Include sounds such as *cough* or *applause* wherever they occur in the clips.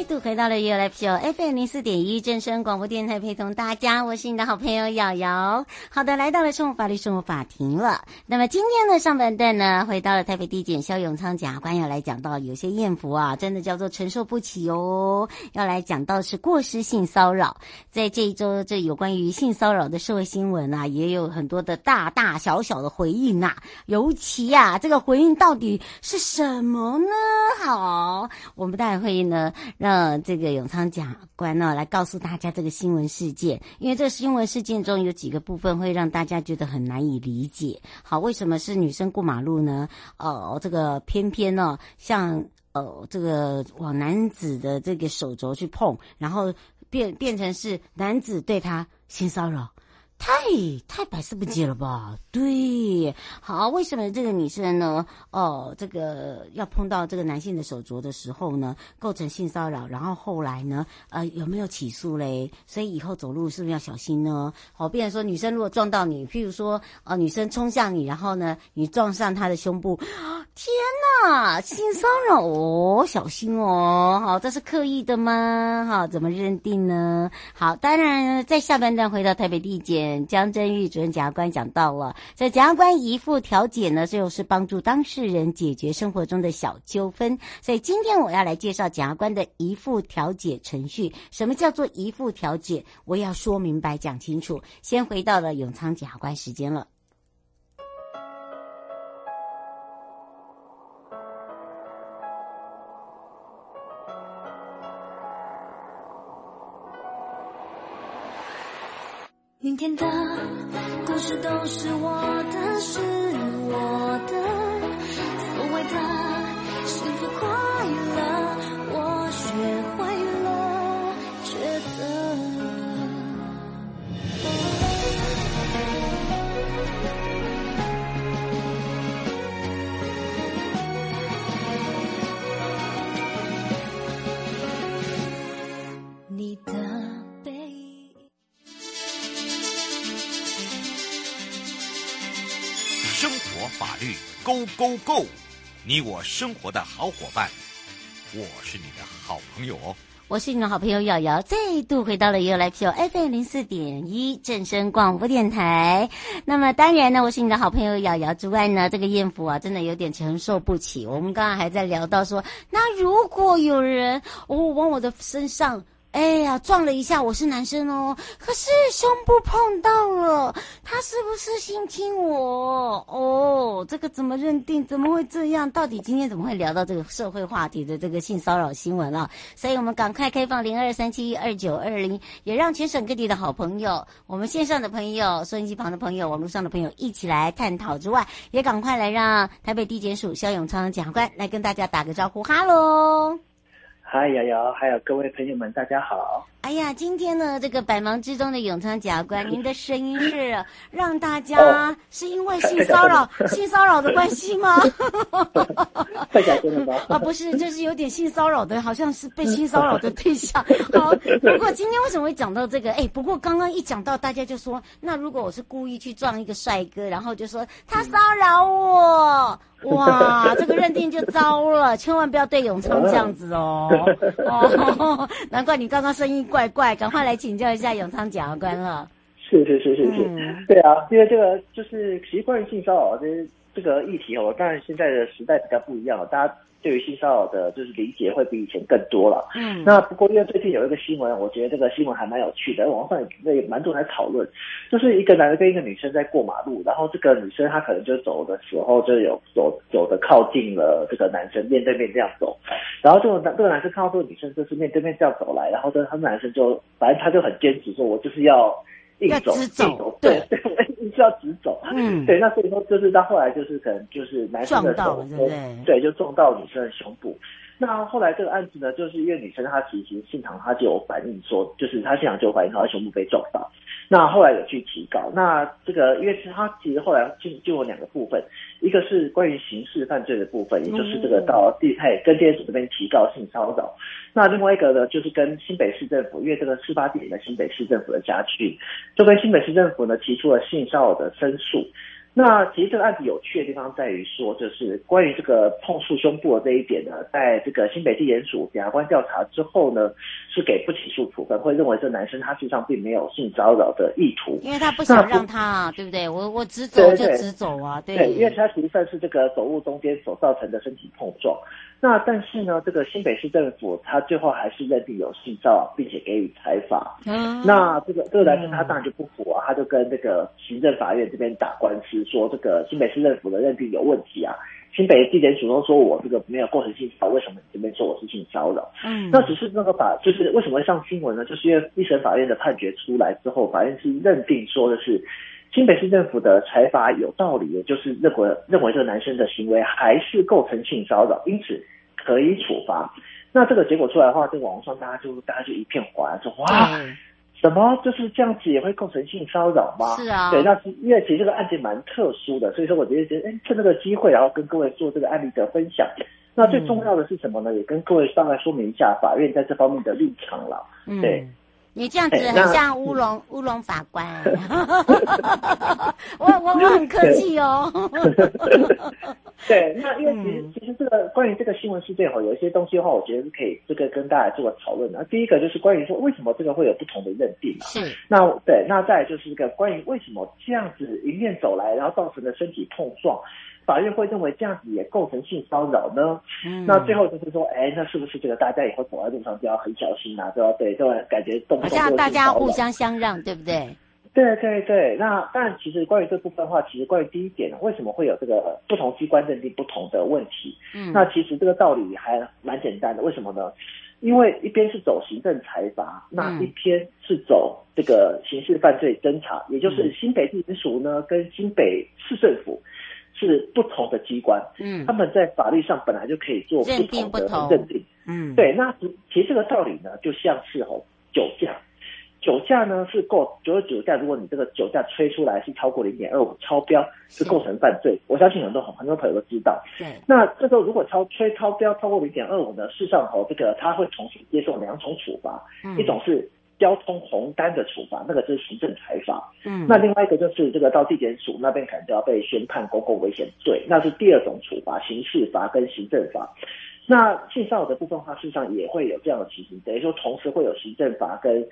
再度回到了 UFO FM 零四点一正声广播电台，陪同大家，我是你的好朋友瑶瑶。好的，来到了生活法律生活法庭了。那么今天的上半段呢，回到了台北地检萧永昌检察官要来讲到，有些艳福啊，真的叫做承受不起哦。要来讲到是过失性骚扰，在这一周这有关于性骚扰的社会新闻啊，也有很多的大大小小的回应啊。尤其啊，这个回应到底是什么呢？好，我们待会呢让。呃，这个永昌检察官呢，来告诉大家这个新闻事件，因为这个新闻事件中有几个部分会让大家觉得很难以理解。好，为什么是女生过马路呢？哦，这个偏偏呢，像哦，这个往男子的这个手肘去碰，然后变变成是男子对她性骚扰。太太百思不解了吧？对，好，为什么这个女生呢？哦，这个要碰到这个男性的手镯的时候呢，构成性骚扰，然后后来呢，呃，有没有起诉嘞？所以以后走路是不是要小心呢？好，比如说女生如果撞到你，譬如说，呃，女生冲向你，然后呢，你撞上她的胸部，天哪，性骚扰哦，小心哦，好，这是刻意的吗？好，怎么认定呢？好，当然在下半段回到台北地检。江真玉主任检察官讲到了，这检察官移付调解呢，最后是帮助当事人解决生活中的小纠纷。所以今天我要来介绍检察官的移付调解程序。什么叫做移付调解？我要说明白、讲清楚。先回到了永昌检察官时间了。的故事都是我的，事。Go Go 你我生活的好伙伴，我是你的好朋友哦。我是你的好朋友瑶瑶，再度回到了 You Live Show FM 零四点一正声广播电台。那么当然呢，我是你的好朋友瑶瑶之外呢，这个艳福啊，真的有点承受不起。我们刚刚还在聊到说，那如果有人我往我的身上。哎呀，撞了一下，我是男生哦，可是胸部碰到了，他是不是性侵我？哦，这个怎么认定？怎么会这样？到底今天怎么会聊到这个社会话题的这个性骚扰新闻啊？所以我们赶快开放零二三七二九二零，也让全省各地的好朋友，我们线上的朋友、收音机旁的朋友、网络上的朋友一起来探讨之外，也赶快来让台北地检署萧永昌检察官来跟大家打个招呼，哈喽。嗨，瑶瑶，还有各位朋友们，大家好。哎呀，今天呢，这个百忙之中的永昌检察官，您的声音是让大家是因为性骚扰、*laughs* 哦、性骚扰的关系吗？*laughs* 太小声了吧？*laughs* 啊，不是，就是有点性骚扰的，好像是被性骚扰的对象。好，不过今天为什么会讲到这个？哎，不过刚刚一讲到，大家就说，那如果我是故意去撞一个帅哥，然后就说他骚扰我，哇，这个认定就糟了，千万不要对永昌这样子哦。哦，难怪你刚刚声音。怪怪，赶快来请教一下永昌检察官了。是是是是是，嗯、对啊，因为这个就是习惯性骚扰，这这个议题哦，当然现在的时代比较不一样了，大家。对于性骚扰的，就是理解会比以前更多了。嗯，那不过因为最近有一个新闻，我觉得这个新闻还蛮有趣的，网上也也蛮多人在讨论，就是一个男的跟一个女生在过马路，然后这个女生她可能就走的时候就有走走的靠近了这个男生，面对面这样走，然后这个男这个男生看到这个女生就是面对面这样走来，然后这他们男生就反正他就很坚持说，我就是要。硬走，直走，对。对，*laughs* 你是要直走，嗯，对，那所以说就是到后来就是可能就是男生的手，对？对，就撞到女生的胸部。那后来这个案子呢，就是因为女生她其实现场她就有反映说，就是她现场就有反映她的胸部被撞到。那后来有去提告，那这个因为是她其实后来就就有两个部分，一个是关于刑事犯罪的部分，也就是这个到地派跟地检署这边提告性骚扰。那另外一个呢，就是跟新北市政府，因为这个事发地点的新北市政府的家具，就跟新北市政府呢提出了性骚扰的申诉。那其实这个案子有趣的地方在于说，就是关于这个碰触胸部的这一点呢，在这个新北地检署检察官调查之后呢，是给不起诉处分，会认为这男生他实际上并没有性骚扰的意图，因为他不想让他啊，对不对？我我直走就直走啊，对，对，对，对，因为他实际上是这个走路中间所造成的身体碰撞。那但是呢，这个新北市政府他最后还是认定有性骚扰，并且给予裁罚。嗯，那这个这个男生他当然就不服啊，他就跟这个行政法院这边打官司，说这个新北市政府的认定有问题啊。新北地检署都说我这个没有构成性骚扰，为什么你这边说我是性骚扰？嗯，那只是那个法就是为什么会上新闻呢？就是因为一审法院的判决出来之后，法院是认定说的是。新北市政府的裁罚有道理，也就是认为认为这个男生的行为还是构成性骚扰，因此可以处罚。那这个结果出来的话，在网络上大家就大家就一片哗然，说哇，什么就是这样子也会构成性骚扰吗？是啊，对，那是因为其实这个案件蛮特殊的，所以说我觉得觉得，哎，趁这个机会，然后跟各位做这个案例的分享。那最重要的是什么呢？也跟各位大概说明一下法院在这方面的立场了。对。你这样子很像乌龙 *laughs* 乌龙法官，*laughs* 我我我很客气哦。对，*laughs* 那因为其实其实这个关于这个新闻事件哈，有一些东西的话，我觉得是可以这个跟大家做个讨论的。第一个就是关于说为什么这个会有不同的认定嘛？是。那对，那再就是这个关于为什么这样子迎面走来，然后造成的身体碰撞。法院会认为这样子也构成性骚扰呢？嗯，那最后就是说，哎，那是不是这个大家以后走在路上就要很小心啊？都要？对，就感觉动好像大家互相相让，对不对？对对对。那当然，其实关于这部分的话，其实关于第一点，为什么会有这个不同机关认定不同的问题？嗯，那其实这个道理还蛮简单的。为什么呢？因为一边是走行政裁罚，那一边是走这个刑事犯罪侦查，嗯，也就是新北地检署呢跟新北市政府。是不同的机关，嗯，他们在法律上本来就可以做不同的认定，嗯，对。那其实这个道理呢，就像是吼酒驾，酒驾呢是构，就是酒驾，如果你这个酒驾吹出来是超过零点二五，超标是构成犯罪。我相信很多很多朋友都知道。对。那这时候如果超吹超标超过零点二五呢，事实上哦这个他会同时接受两种处罚，嗯，一种是。交通红单的处罚，那个就是行政裁罚。嗯，那另外一个就是这个到地检署那边可能就要被宣判公共危险罪，那是第二种处罚，刑事罚跟行政罚。那性骚扰的部分的话，事实上也会有这样的情形，等于说同时会有行政罚跟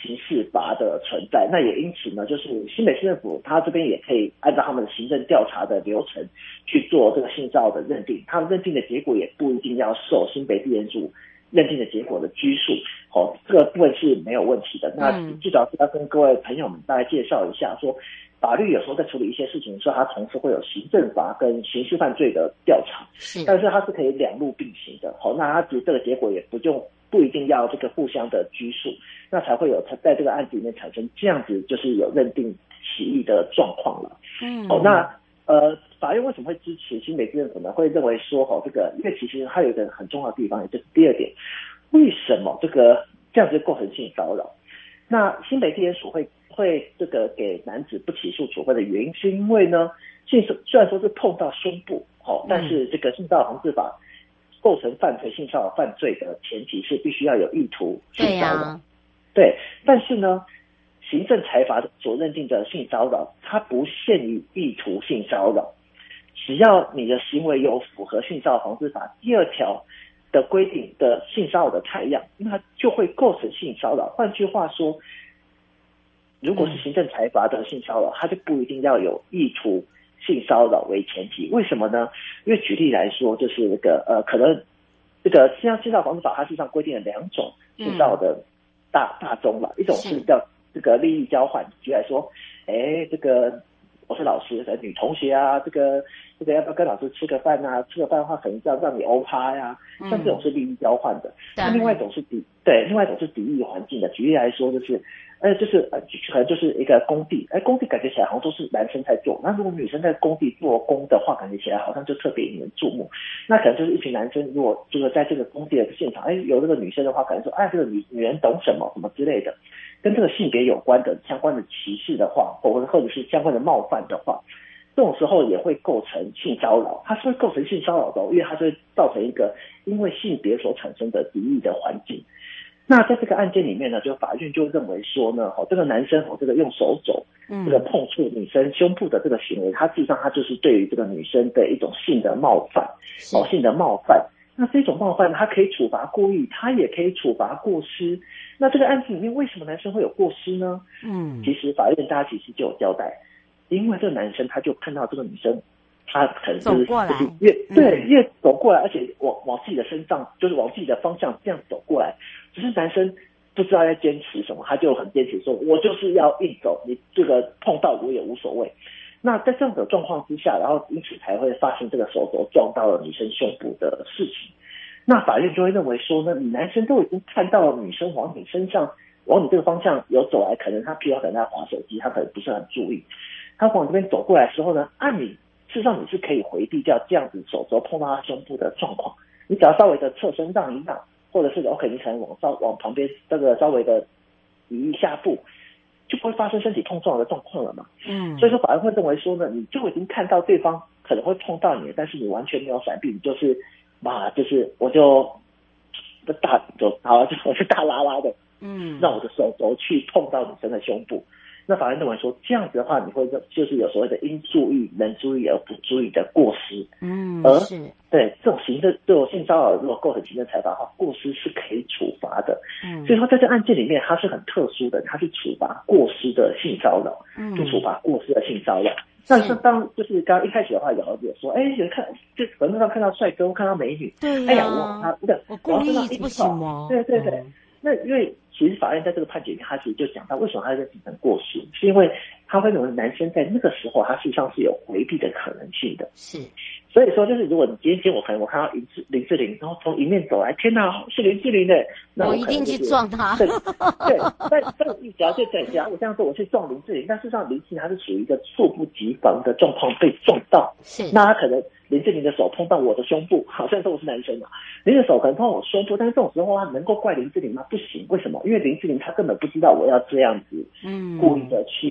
刑事罚的存在。那也因此呢，就是新北市政府他这边也可以按照他们的行政调查的流程去做这个性骚扰的认定，他们认定的结果也不一定要受新北地检署。认定的结果的拘束，哦，这个部分是没有问题的。那至少是要跟各位朋友们大概介绍一下说，说法律有时候在处理一些事情的时候，它同时会有行政法跟刑事犯罪的调查，是，但是它是可以两路并行的。好，那它其实这个结果也不就不一定要这个互相的拘束，那才会有在这个案子里面产生这样子就是有认定起义的状况了。嗯，好，那。呃，法院为什么会支持新北地检署呢？会认为说，哈，这个因为其实还有一个很重要的地方，也就是第二点，为什么这个这样子构成性骚扰？那新北地检署会会这个给男子不起诉处分的原因，是因为呢，性虽然说是碰到胸部，哦，但是这个性骚扰防治法构成犯罪性骚扰犯罪的前提是必须要有意图性骚扰，对，但是呢。行政裁罚所认定的性骚扰，它不限于意图性骚扰，只要你的行为有符合性骚扰防治法第二条的规定的性骚扰的态样，那就会构成性骚扰。换句话说，如果是行政裁罚的性骚扰，他就不一定要有意图性骚扰为前提。为什么呢？因为举例来说，就是那个呃，可能这个像性骚扰防治法，它实际上规定了两种性骚扰的大、嗯、大宗了，一种是叫这个利益交换，举例来说，哎，这个。我是老师的女同学啊，这个这个要不要跟老师吃个饭啊？吃个饭的话，可能就要让你欧趴呀。像这种是利益交换的。那、嗯、另外一种是敌对，另外一种是敌意环境的。举例来说，就是呃，就是呃，可能就是一个工地，哎，工地感觉起来好像都是男生在做。那如果女生在工地做工的话，感觉起来好像就特别引人注目。那可能就是一群男生，如果就是在这个工地的现场，哎，有这个女生的话，可能说，哎，这个女女人懂什么什么之类的。跟这个性别有关的相关的歧视的话，或或者是相关的冒犯的话，这种时候也会构成性骚扰，它是会构成性骚扰的，因为它是会造成一个因为性别所产生的敌意的环境。那在这个案件里面呢，就法院就认为说呢，哦，这个男生哦，这个用手肘这个碰触女生胸部的这个行为，他实际上他就是对于这个女生的一种性的冒犯，哦，性的冒犯。那这种冒犯，他可以处罚故意，他也可以处罚过失。那这个案子里面，为什么男生会有过失呢？嗯，其实法院大家其实就有交代，因为这个男生他就看到这个女生，他可能是越对越走过来，而且往往自己的身上，就是往自己的方向这样走过来，只是男生不知道在坚持什么，他就很坚持说，我就是要硬走，你这个碰到我也无所谓。那在这样的状况之下，然后因此才会发生这个手肘撞到了女生胸部的事情。那法院就会认为说呢，你男生都已经看到了女生往你身上，往你这个方向有走来，可能他疲劳，可能在滑手机，他可能不是很注意，他往这边走过来的时候呢，按理事实上你是可以回避掉这样子手肘碰到他胸部的状况，你只要稍微的侧身让一让，或者是 OK，你可能往稍往旁边这个稍微的移一下步。就不会发生身体碰撞的状况了嘛？嗯，所以说法院会认为说呢，你就已经看到对方可能会碰到你，但是你完全没有闪避，你就是，嘛，就是我就大就好，就我是大拉拉的，嗯，让我的手肘去碰到女生的胸部。那法院认为说，这样子的话，你会就是有所谓的应注意、能注意而不注意的过失。嗯，而是对这种行政对我性骚扰，如果构成行政裁罚的话，过失是可以处罚的。嗯，所以说在这案件里面，它是很特殊的，它是处罚过失的性骚扰，嗯，就处罚过失的性骚扰。但是当就是刚刚一开始的话，姚姐说，哎，有人看就网络上看到帅哥，看到美女，对、啊，哎呀，我他不对，我故意不行吗？对对对。嗯那因为其实法院在这个判决里面，他其实就讲到为什么他在形成过失，是因为他会认为男生在那个时候，他实际上是有回避的可能性的。是，所以说就是如果你今天见我，可能我看到林志林志玲，然后从迎面走来，天哪，是林志玲的，那我，一定去撞他。*laughs* 对，对，但但你只要就对，只要我这样说，我去撞林志玲，但事实上林志玲他是属于一个猝不及防的状况被撞到，是，那他可能。林志玲的手碰到我的胸部，好像说我是男生嘛。林的手可能碰到我胸部，但是这种时候啊，能够怪林志玲吗？不行，为什么？因为林志玲她根本不知道我要这样子，嗯，故意的去，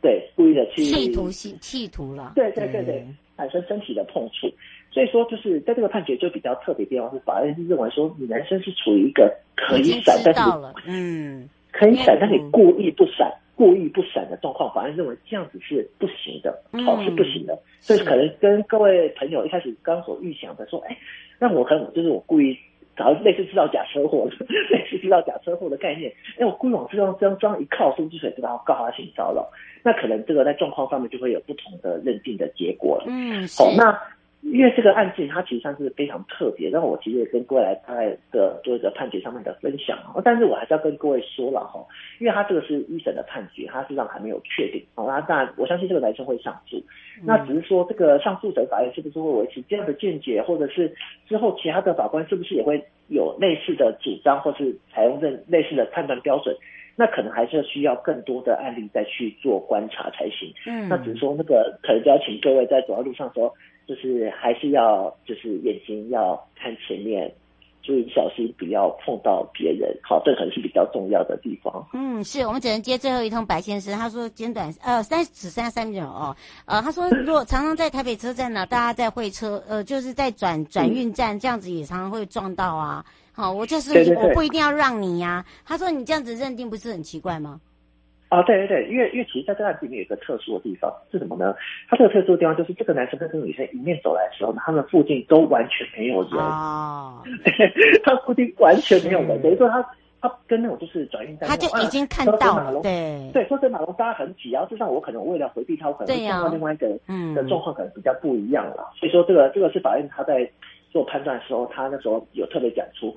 对，故意的去，企图性，企图了，对对对对，产生身体的碰触。所以说，就是在这个判决就比较特别地方是，法院是认为说，你男生是处于一个可以闪，但是嗯，可以闪，但是你故意不闪。故意不闪的状况，法院认为这样子是不行的，好、嗯、是不行的，所以可能跟各位朋友一开始刚所预想的说，哎，那我可能就是我故意搞类似制造假车祸，*laughs* 类似制造假车祸的概念，哎，我故意往这张这张一靠，是不是就可以然后告他性骚扰？那可能这个在状况上面就会有不同的认定的结果了。嗯，好，那。因为这个案件它其实上是非常特别，让我其实也跟各位来大概的做一个判决上面的分享。但是我还是要跟各位说了哈，因为他这个是一审的判决，他实际上还没有确定。好，那当然我相信这个男生会上诉，那只是说这个上诉审法院是不是会维持这样的见解，或者是之后其他的法官是不是也会有类似的主张，或是采用这类似的判断标准？那可能还是需要更多的案例再去做观察才行。嗯，那只是说那个可能就要请各位在走在路上的时候。就是还是要，就是眼睛要看前面，注意小心，不要碰到别人。好，这可能是比较重要的地方。嗯，是我们只能接最后一通白先生，他说简短，呃，三只剩下三秒哦。呃，他说如果常常在台北车站呢，大家在会车，呃，就是在转转运站这样子，也常常会撞到啊。好，我就是我不一定要让你呀、啊。他说你这样子认定不是很奇怪吗？啊，对对对，因为因为其实在这案子里面有一个特殊的地方是什么呢？他这个特殊的地方就是这个男生跟这个女生迎面走来的时候，他们附近都完全没有人啊，*laughs* 他附近完全没有人，等于说他他跟那种就是转运站，他就已经看到了，对对，车水马龙大家很挤，然后就像我可能为了回避他，我可能会撞到另外一个人的状况可能比较不一样了。所以说这个这个是法院他在做判断的时候，他那时候有特别讲出，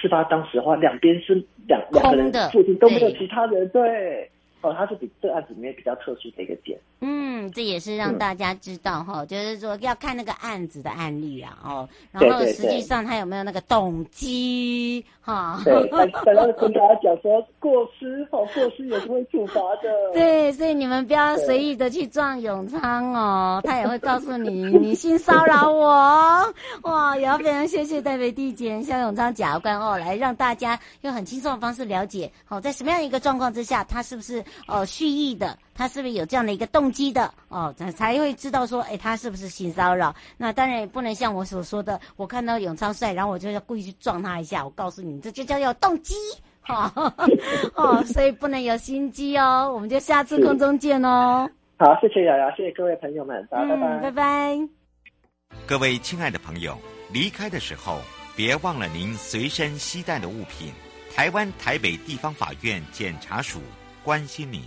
事发当时的话，两边是两两个人附近都没有其他人，对。哦，它是比这个案子里面比较特殊的一个点。嗯，这也是让大家知道哈、嗯，就是说要看那个案子的案例啊，哦，然后实际上他有没有那个动机哈？对，刚刚跟大家讲说过失，好过失也是会处罚的。*laughs* 对，所以你们不要随意的去撞永昌哦，他也会告诉你你性骚扰我。哇，也要非常谢谢台北地检萧永昌检察官哦，来让大家用很轻松的方式了解，好，在什么样一个状况之下，他是不是？哦，蓄意的，他是不是有这样的一个动机的？哦，才才会知道说，哎，他是不是性骚扰？那当然也不能像我所说的，我看到永昌帅，然后我就要故意去撞他一下。我告诉你，这就叫有动机，哈、哦，*laughs* 哦，所以不能有心机哦。我们就下次空中见哦。好，谢谢瑶瑶，谢谢各位朋友们，拜拜，嗯、拜拜。各位亲爱的朋友，离开的时候别忘了您随身携带的物品。台湾台北地方法院检察署。关心您。